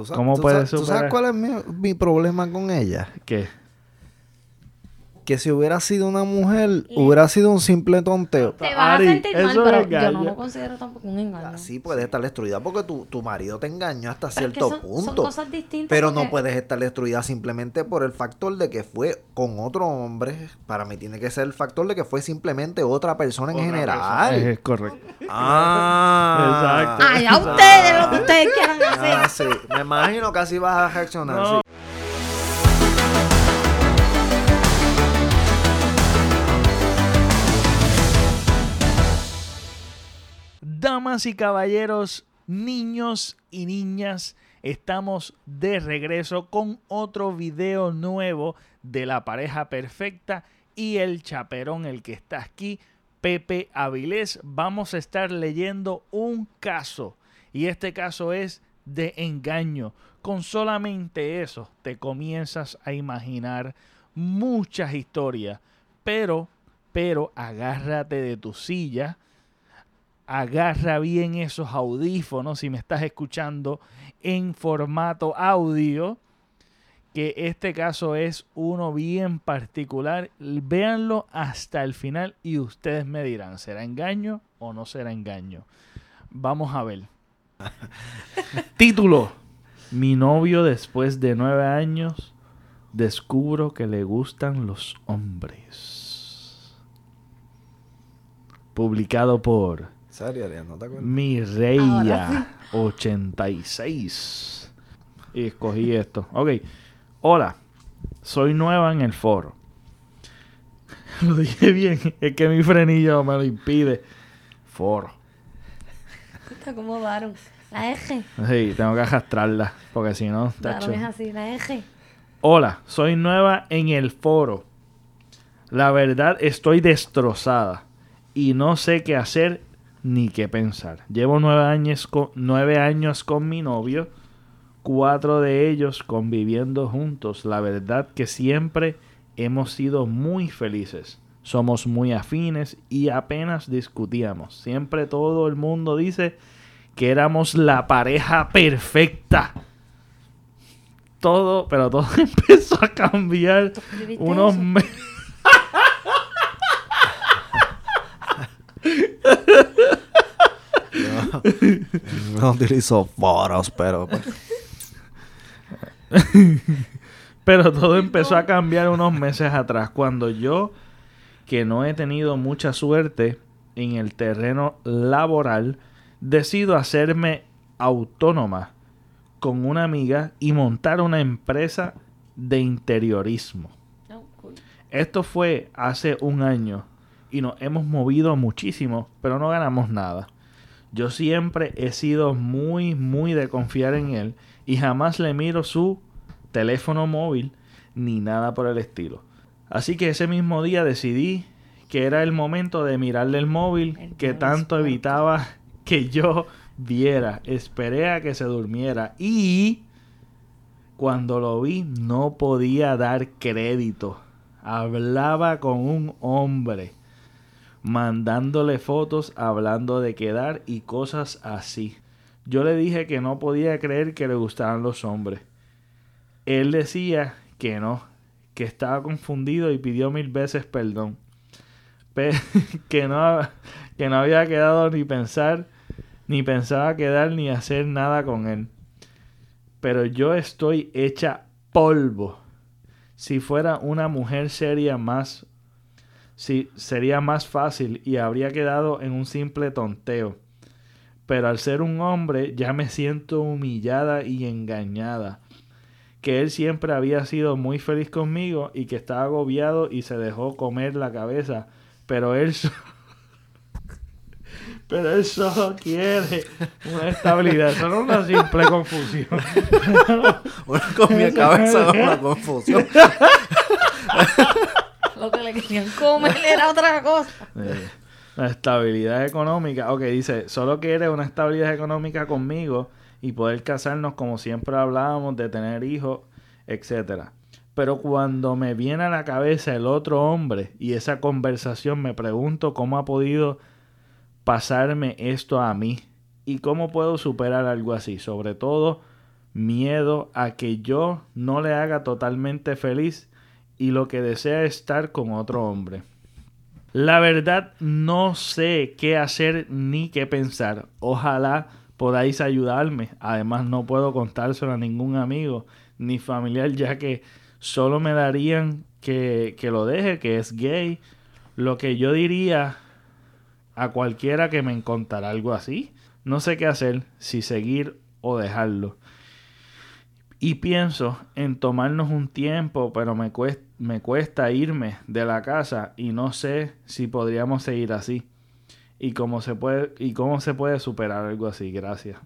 ¿Tú sa- ¿Cómo tú puedes sa- ¿Tú superar? sabes cuál es mi, mi problema con ella? ¿Qué? Que si hubiera sido una mujer, hubiera sido un simple tonteo. Te vas Ari, a sentir mal, pero yo no lo considero tampoco un engaño. Así puedes estar destruida porque tu, tu marido te engañó hasta Pero es que cierto son- son punto. cosas distintas pero no puedes estar destruida simplemente por el factor de que fue con otro hombre. Para mí tiene que ser el factor de que fue simplemente otra persona en Otra general. persona. Es correcto. Ah, Exacto. Ay, a ustedes lo que ustedes quieran hacer. Ah, sí. Me imagino que así vas a reaccionar. No. sí. Damas y caballeros, niños y niñas, estamos de regreso con otro video nuevo de la pareja perfecta y el chaperón, el que está aquí, Pepe Avilés. Vamos a estar leyendo un caso y este caso es de engaño. Con solamente eso te comienzas a imaginar muchas historias, pero, pero agárrate de tu silla agarra bien esos audífonos si me estás escuchando en formato audio que este caso es uno bien particular. Véanlo hasta el final y ustedes me dirán será engaño o no será engaño vamos a ver. Título. Mi novio después de nueve años descubro que le gustan los hombres. Publicado por ¿Serio, Ariel? ¿No te acuerdas? mi Reya 86. Y escogí esto. Ok. Hola. Soy nueva en el foro. Lo dije bien. Es que mi frenillo me lo impide. Foro. Te acomodaron. La eje. Sí, tengo que arrastrarla. Porque si no, Claro, tacho. es así, la eje. Hola, soy nueva en el foro. La verdad estoy destrozada y no sé qué hacer ni qué pensar. Llevo nueve años con, nueve años con mi novio, cuatro de ellos conviviendo juntos. La verdad que siempre hemos sido muy felices. Somos muy afines y apenas discutíamos. Siempre todo el mundo dice que éramos la pareja perfecta todo, pero todo empezó a cambiar ¿Tú escribiste unos meses. no utilizo foros, pero... pues, Pero todo empezó a cambiar unos meses atrás, cuando yo, que no he tenido mucha suerte en el terreno laboral, decido hacerme autónoma con una amiga y montar una empresa de interiorismo. Oh, cool. Esto fue hace un año y nos hemos movido muchísimo, pero no ganamos nada. Yo siempre he sido muy, muy de confiar en él y jamás le miro su teléfono móvil ni nada por el estilo. Así que ese mismo día decidí que era el momento de mirarle el móvil El que tanto es evitaba que yo viera. Esperé a que se durmiera y cuando lo vi no podía dar crédito. Hablaba con un hombre, mandándole fotos, hablando de quedar y cosas así. Yo le dije que no podía creer que le gustaban los hombres. Él decía que no, que estaba confundido y pidió mil veces perdón. Pe- que, no, que no había quedado ni pensar, ni pensaba quedar ni hacer nada con él pero yo estoy hecha polvo. Si fuera una mujer seria más, si sería más fácil y habría quedado en un simple tonteo. Pero al ser un hombre ya me siento humillada y engañada. Que él siempre había sido muy feliz conmigo y que estaba agobiado y se dejó comer la cabeza. Pero él, so- pero él solo quiere una estabilidad. Eso no es una simple confusión. Bueno, con mi cabeza es una confusión. Le querían era otra cosa. Eh, la estabilidad económica. Ok, dice, solo quiere una estabilidad económica conmigo y poder casarnos como siempre hablábamos de tener hijos, etcétera. Pero cuando me viene a la cabeza el otro hombre y esa conversación me pregunto cómo ha podido pasarme esto a mí y cómo puedo superar algo así. Sobre todo miedo a que yo no le haga totalmente feliz y lo que desea es estar con otro hombre. La verdad no sé qué hacer ni qué pensar. Ojalá podáis ayudarme. Además no puedo contárselo a ningún amigo ni familiar ya que solo me darían que, que lo deje, que es gay. Lo que yo diría a cualquiera que me encontrara algo así. No sé qué hacer, si seguir o dejarlo. Y pienso en tomarnos un tiempo, pero me cuesta, me cuesta irme de la casa y no sé si podríamos seguir así. Y cómo se puede, y cómo se puede superar algo así. Gracias.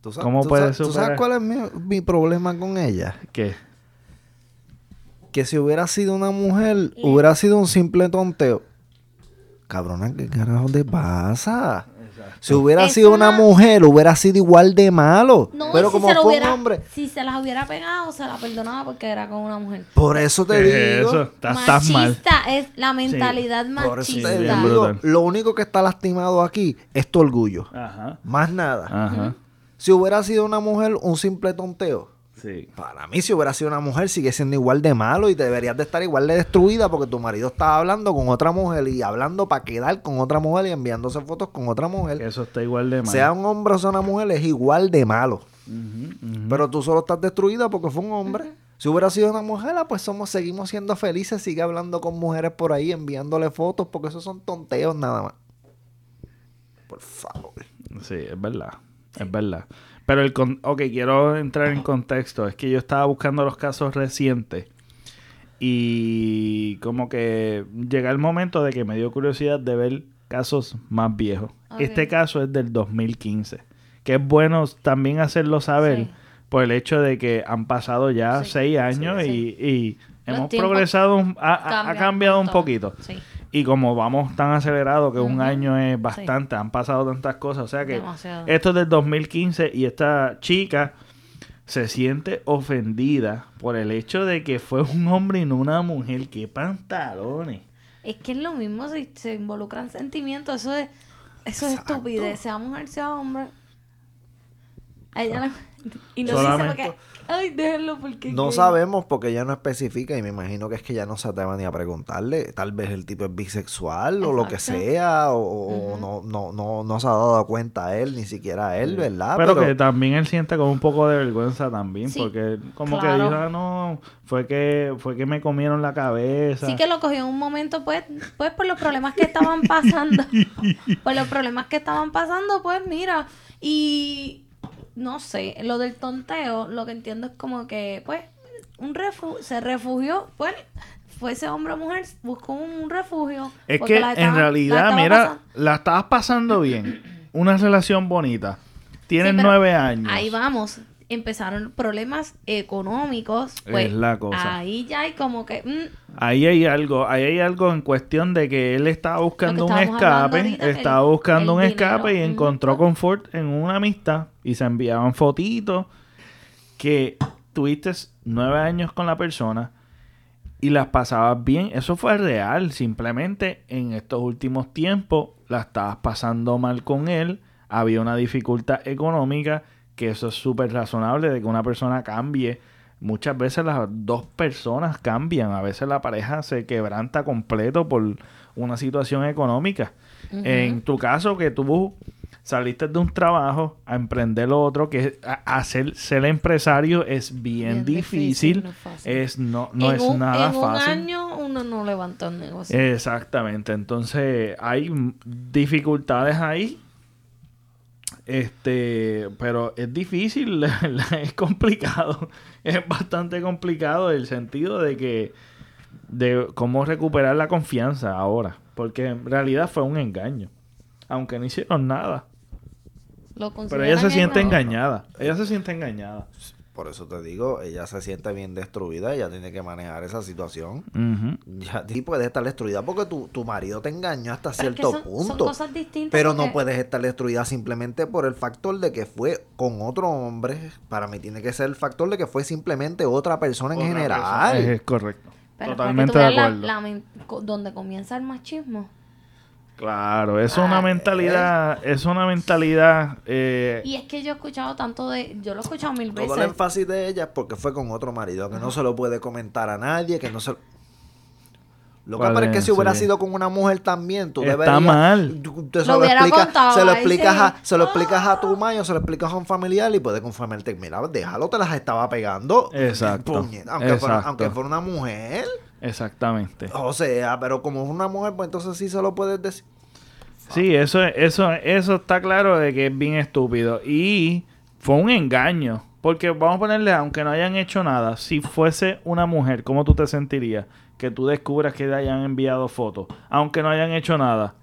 ¿Tú sa- ¿Cómo tú puedes sa- ¿Tú superar? sabes cuál es mi, mi problema con ella? ¿Qué? Que si hubiera sido una mujer, hubiera sido un simple tonteo. Cabrona, ¿qué carajo te pasa? Si hubiera Es sido una una- mujer, hubiera sido igual de malo. No, Pero y si como se lo fue hubiera, un hombre, Si se las hubiera pegado, se la perdonaba porque era con una mujer. por eso te ¿Qué es digo. eso? Estás, estás mal. Machista es la mentalidad Por eso machista. te bien digo. brutal. Lo único que está lastimado aquí es tu orgullo. Ajá. Más nada. Ajá. Si hubiera sido una mujer, un simple tonteo. Sí. Para mí, si hubiera sido una mujer, sigue siendo igual de malo y deberías de estar igual de destruida porque tu marido estaba hablando con otra mujer y hablando para quedar con otra mujer y enviándose fotos con otra mujer. Eso está igual de mal. Sea un hombre o sea una mujer, es igual de malo. Pero tú solo estás destruida porque fue un hombre. Si hubiera sido una mujer, ah, pues somos, seguimos siendo felices, sigue hablando con mujeres por ahí, enviándole fotos, porque esos son tonteos nada más. Por favor. Sí, es verdad. Es verdad. Pero el con ok, quiero entrar en contexto. Es que yo estaba buscando los casos recientes. Y como que llega el momento de que me dio curiosidad de ver casos más viejos. Este caso es del 2015. Que es bueno también hacerlo saber Sí. por el hecho de que han pasado ya Sí, seis años sí, y, y hemos progresado, un- ha- ha, cambiado un montón. poquito. Sí, Y como vamos tan acelerado que un año es bastante, han pasado tantas cosas. O sea que demasiado. esto es del 2015 y esta chica se siente ofendida por el hecho de que fue un hombre y no una mujer. ¡Qué pantalones! Es que es lo mismo si se involucran sentimientos. Eso es, eso es estupidez. Sea mujer, sea hombre. A ella le- Y no Solamente-. Ay, déjenlo porque... No gay". sabemos porque ella no especifica y me imagino que es que ya no se atreva ni a preguntarle. Tal vez el tipo es bisexual o lo que sea o, o no, no, no, no se ha dado cuenta a él, ni siquiera a él, ¿verdad? Pero, que también él siente como un poco de vergüenza también. Sí, porque como claro. que dijo, "Ah, no, fue que, fue que me comieron la cabeza. Sí que lo cogió en un momento, pues, pues por los problemas que estaban pasando. por los problemas que estaban pasando, pues mira. Y no sé, lo del tonteo, lo que entiendo es como que, pues, un refu se refugió, pues, fuese hombre o mujer, buscó un refugio. Es que en la realidad, mira, pasando- la estabas pasando bien. Una relación bonita. Tienes Sí, nueve años. Ahí vamos. Empezaron problemas económicos. Pues, Es la cosa. Ahí ya hay como que. mm, Ahí hay algo, ahí hay algo en cuestión de que él estaba buscando un escape, ahorita, el- estaba buscando el un dinero. escape y Ujú. encontró confort en una amistad y se enviaban fotitos que tuviste nueve años con la persona y las pasabas bien. Eso fue real, simplemente en estos últimos tiempos la estabas pasando mal con él, había una dificultad económica, que eso es súper razonable de que una persona cambie. Muchas veces las dos personas cambian, a veces la pareja se quebranta completo por una situación económica. En tu caso, que tú saliste de un trabajo a emprender lo otro, que hacer ser empresario es bien, Bien difícil, difícil, no es no, no en es un, nada en fácil. un año uno no levanta un negocio. Exactamente, entonces hay dificultades ahí. Este, pero es difícil, es complicado, es bastante complicado el sentido de que de cómo recuperar la confianza ahora, porque en realidad fue un engaño, aunque no hicieron nada, Lo pero ella se siente engañada, ella se siente engañada. Por eso te digo, ella se siente bien destruida, ella tiene que manejar esa situación. Ujú. Ya sí puedes estar destruida porque tu, tu marido te engañó hasta Pero es que cierto son- punto. Son cosas distintas. Pero no puedes estar destruida simplemente por el factor de que fue con otro hombre. Para mí tiene que ser el factor de que fue simplemente otra persona en Otra general. persona. Es correcto. Pero Totalmente de acuerdo. la- donde comienza el machismo. Claro, es una Ah, mentalidad, es una mentalidad, eh, Y es que yo he escuchado tanto de... Yo lo he escuchado mil Todo el veces. énfasis de ella es porque fue con otro marido, que no se lo puede comentar a nadie, que no se... Lo que ¿Cuál pasa es que si hubiera Sí. sido con una mujer también, tú Está deberías... mal. tú- se Lo lo, explicas, contado, se lo ahí explicas, sí. a, se lo explicas a tu mayo, se lo explicas a un familiar y puede conformarte. Mira, déjalo, te las estaba pegando. Exacto, aunque, Fuera, aunque fuera una mujer. exactamente. O sea, pero como es una mujer, pues entonces sí se lo puedes decir. Sí, eso, eso, eso está claro de que es bien estúpido. Y fue un engaño. Porque vamos a ponerle, aunque no hayan hecho nada, si fuese una mujer, ¿cómo tú te sentirías? Que tú descubras que te hayan enviado fotos, aunque no hayan hecho nada.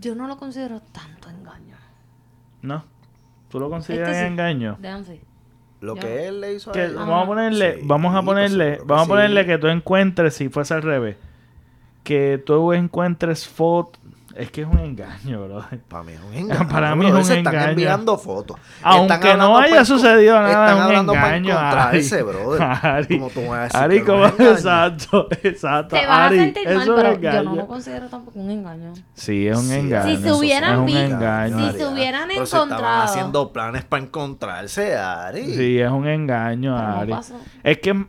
Yo no lo considero tanto engaño. ¿No? ¿Tú lo consideras Este sí. engaño? Sí. Lo Yo- que él le hizo a Que ella. vamos a ponerle, Sí, vamos a pues ponerle, que vamos a ponerle sí. que tú encuentres, si fuese al revés, que tú encuentres fotos, es que es un engaño, bro. Para mí es un engaño. Para mí bro. es un Se están engaño. enviando fotos. Aunque no haya sucedido nada, Están es un hablando para engaño, encontrarse, Ari. brother. Ari, Como tú me vas a decir Ari, engaño? Exacto, exacto. Te vas a sentir mal, pero engaño. yo no lo considero tampoco un engaño. Sí, es un Sí, engaño. Si se hubieran visto- engaño. si se hubieran se estaban encontrado. haciendo planes para encontrarse, Ari. Sí, es un engaño, Ari. pasó. Es que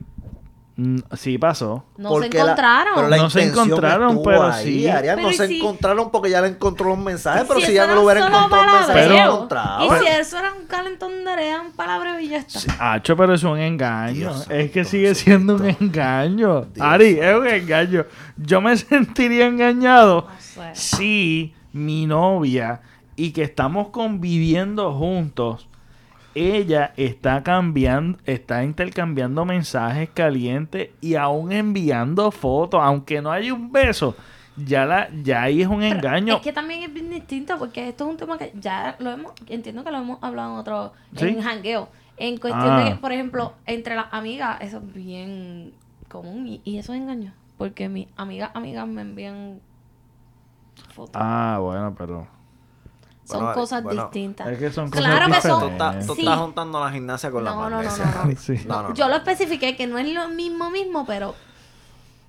sí pasó. No Porque se la- encontraron. pero la No se intención encontraron, estuvo pero ahí, sí. Ariel, Pero no ¿y se si- encontraron porque ya le encontró los mensajes, pero si, ya no lo hubiera encontrado se palabreo. lo encontraba. Y si eso era un calentón de arena, un palabreo y ya está. Sí, Hacho, pero es un engaño. Dios es que sigue siendo un engaño. Dios Ari, es un engaño. Yo me sentiría engañado No sé. si mi novia y que estamos conviviendo juntos, ella está cambiando, está intercambiando mensajes calientes y aún enviando fotos, aunque no haya un beso. Ya la, ya ahí es un Pero engaño. Es que también es bien distinto porque esto es un tema que ya lo hemos, entiendo que lo hemos hablado en otro, ¿Sí? en jangueo. En cuestión Ah. de que, por ejemplo, entre las amigas, eso es bien común y, y eso es engaño. Porque mis amigas, amigas me envían fotos. Ah, bueno, pero son bueno, cosas bueno. distintas. es que son cosas Claro que son- Tú Sí. estás juntando la gimnasia con la No, no, no, magnesia, no, no. Sí. No, no, no. Yo lo especifiqué que no es lo mismo mismo, pero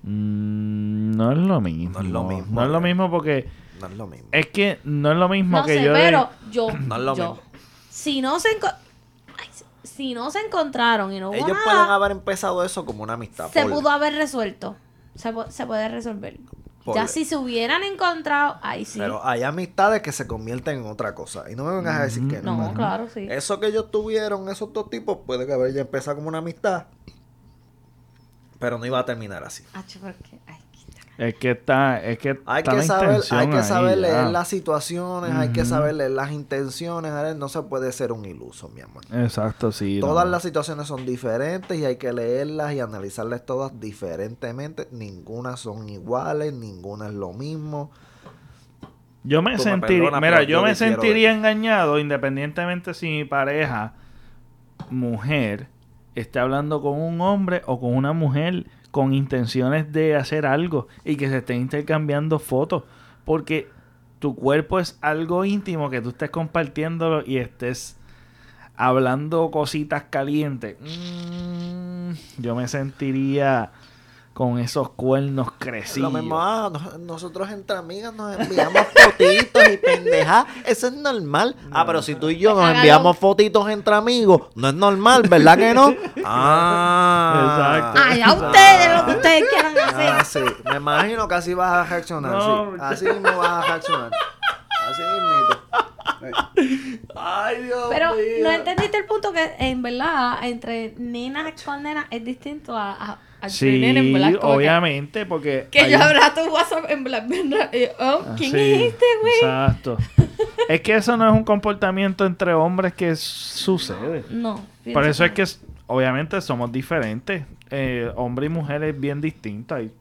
Mm, no es lo mismo. No es lo mismo, No es lo Ari. mismo porque No es lo mismo. es que no es lo mismo no que sé, yo de- pero yo, No es lo yo, mismo. si no se enco- Ay, si no se encontraron y no hubo Ellos nada, pueden haber empezado eso como una amistad. se pudo haber resuelto. Se, se puede resolver. Ya si se hubieran encontrado, ahí sí. Pero hay amistades que se convierten en otra cosa. Y no me vengas a decir que no. no, claro, sí. Eso que ellos tuvieron, esos dos tipos, puede que haber ya empezado como una amistad. Pero no iba a terminar así. Acho, porque- ay. Es que está es que Hay está que la saber, hay que ahí, saber ya. leer las situaciones, hay que saber leer las intenciones. No se puede ser un iluso, mi amor. Exacto, sí. Todas no. las situaciones son diferentes y hay que leerlas y analizarlas todas diferentemente. Ninguna son iguales, ninguna es lo mismo. Yo me sentiría, mira, yo yo me sentiría engañado independientemente si mi pareja mujer esté hablando con un hombre o con una mujer con intenciones de hacer algo y que se estén intercambiando fotos, porque tu cuerpo es algo íntimo que tú estés compartiéndolo y estés hablando cositas calientes. Mm, yo me sentiría con esos cuernos crecidos. Lo mismo, ah, nos- nosotros entre amigas nos enviamos fotitos y pendejas. Eso es normal. Ah, pero si tú y yo nos enviamos fotitos entre amigos, no es normal, ¿verdad que no? Ah. Exacto. Ay, a ustedes lo que ustedes quieran hacer. Ah, sí. Me imagino que así vas a reaccionar. No, sí. Así mismo vas a reaccionar. Así mismo. Ay, Dios Pero mío. no entendiste el punto que en verdad entre nenas con nenas es distinto a, a, Sí, en que- obviamente, porque... Que, hay yo abra tu WhatsApp en black. ¿verdad? Y, oh, Ah, ¿Quién sí, es este, güey? Exacto. es que eso no es un comportamiento entre hombres que sucede. No. Por eso es que, obviamente, somos diferentes. Eh, hombre y mujer es bien distinto. Y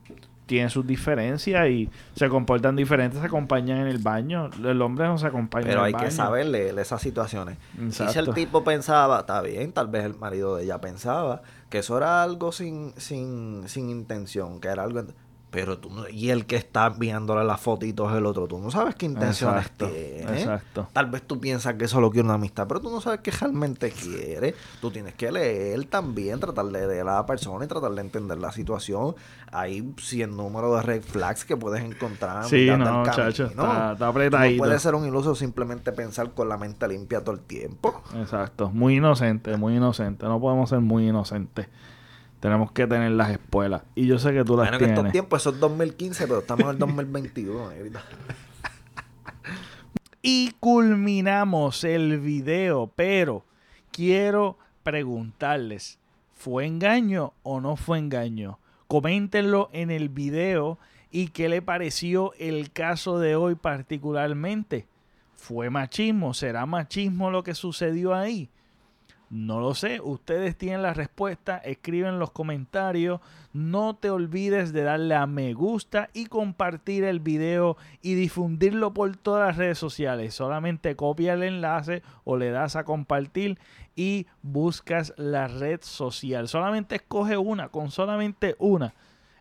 tienen sus diferencias y se comportan diferentes, se acompañan en el baño. El hombre no se acompaña Pero en hay el que baño. saber leer esas situaciones. Si el tipo pensaba, está bien, tal vez el marido de ella pensaba que eso era algo sin, sin, sin intención, que era algo... Pero tú no- y el que está enviándole las fotitos el otro, tú no sabes qué intenciones Exacto, tiene. exacto. Tal vez tú piensas que solo quiere una amistad, pero tú no sabes qué realmente quiere. Tú tienes que leer también, tratar de leer a la persona y tratar de entender la situación. Hay cien números de red flags que puedes encontrar. Sí, no, chacho, está- No puedes ser un iluso simplemente pensar con la mente limpia todo el tiempo. Exacto, muy inocente, muy inocente. No podemos ser muy inocentes. Tenemos que tener las espuelas. Y yo sé que tú las Bueno, en estos tienes. tiempos eso es 2015, pero estamos en el 2021. negrita. Y culminamos el video, pero quiero preguntarles, ¿fue engaño o no fue engaño? Coméntenlo en el video y qué le pareció el caso de hoy particularmente. ¿Fue machismo? ¿Será machismo lo que sucedió ahí? No lo sé, ustedes tienen la respuesta, escriben en los comentarios, no te olvides de darle a me gusta y compartir el video y difundirlo por todas las redes sociales. Solamente copia el enlace o le das a compartir y buscas la red social. Solamente escoge una, con solamente una.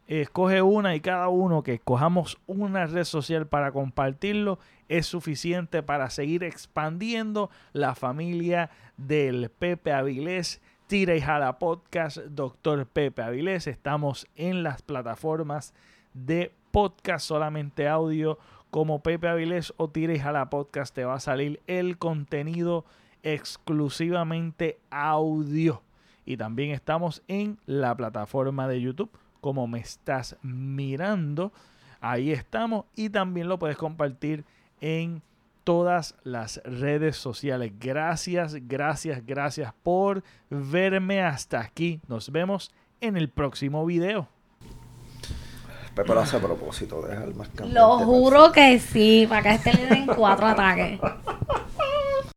Escoge una y cada uno que escojamos una red social para compartirlo es suficiente para seguir expandiendo la familia del Pepe Avilés. Tira y Jala Podcast, Doctor Pepe Avilés. Estamos en las plataformas de podcast solamente audio como Pepe Avilés o Tira y Jala Podcast. Te va a salir el contenido exclusivamente audio. Y también estamos en la plataforma de YouTube como me estás mirando. Ahí estamos y también lo puedes compartir en todas las redes sociales. Gracias, gracias, gracias por verme hasta aquí. Nos vemos en el próximo video. Pepe lo hace a propósito, deja el más Lo juro que sí, para que a este le den cuatro ataques.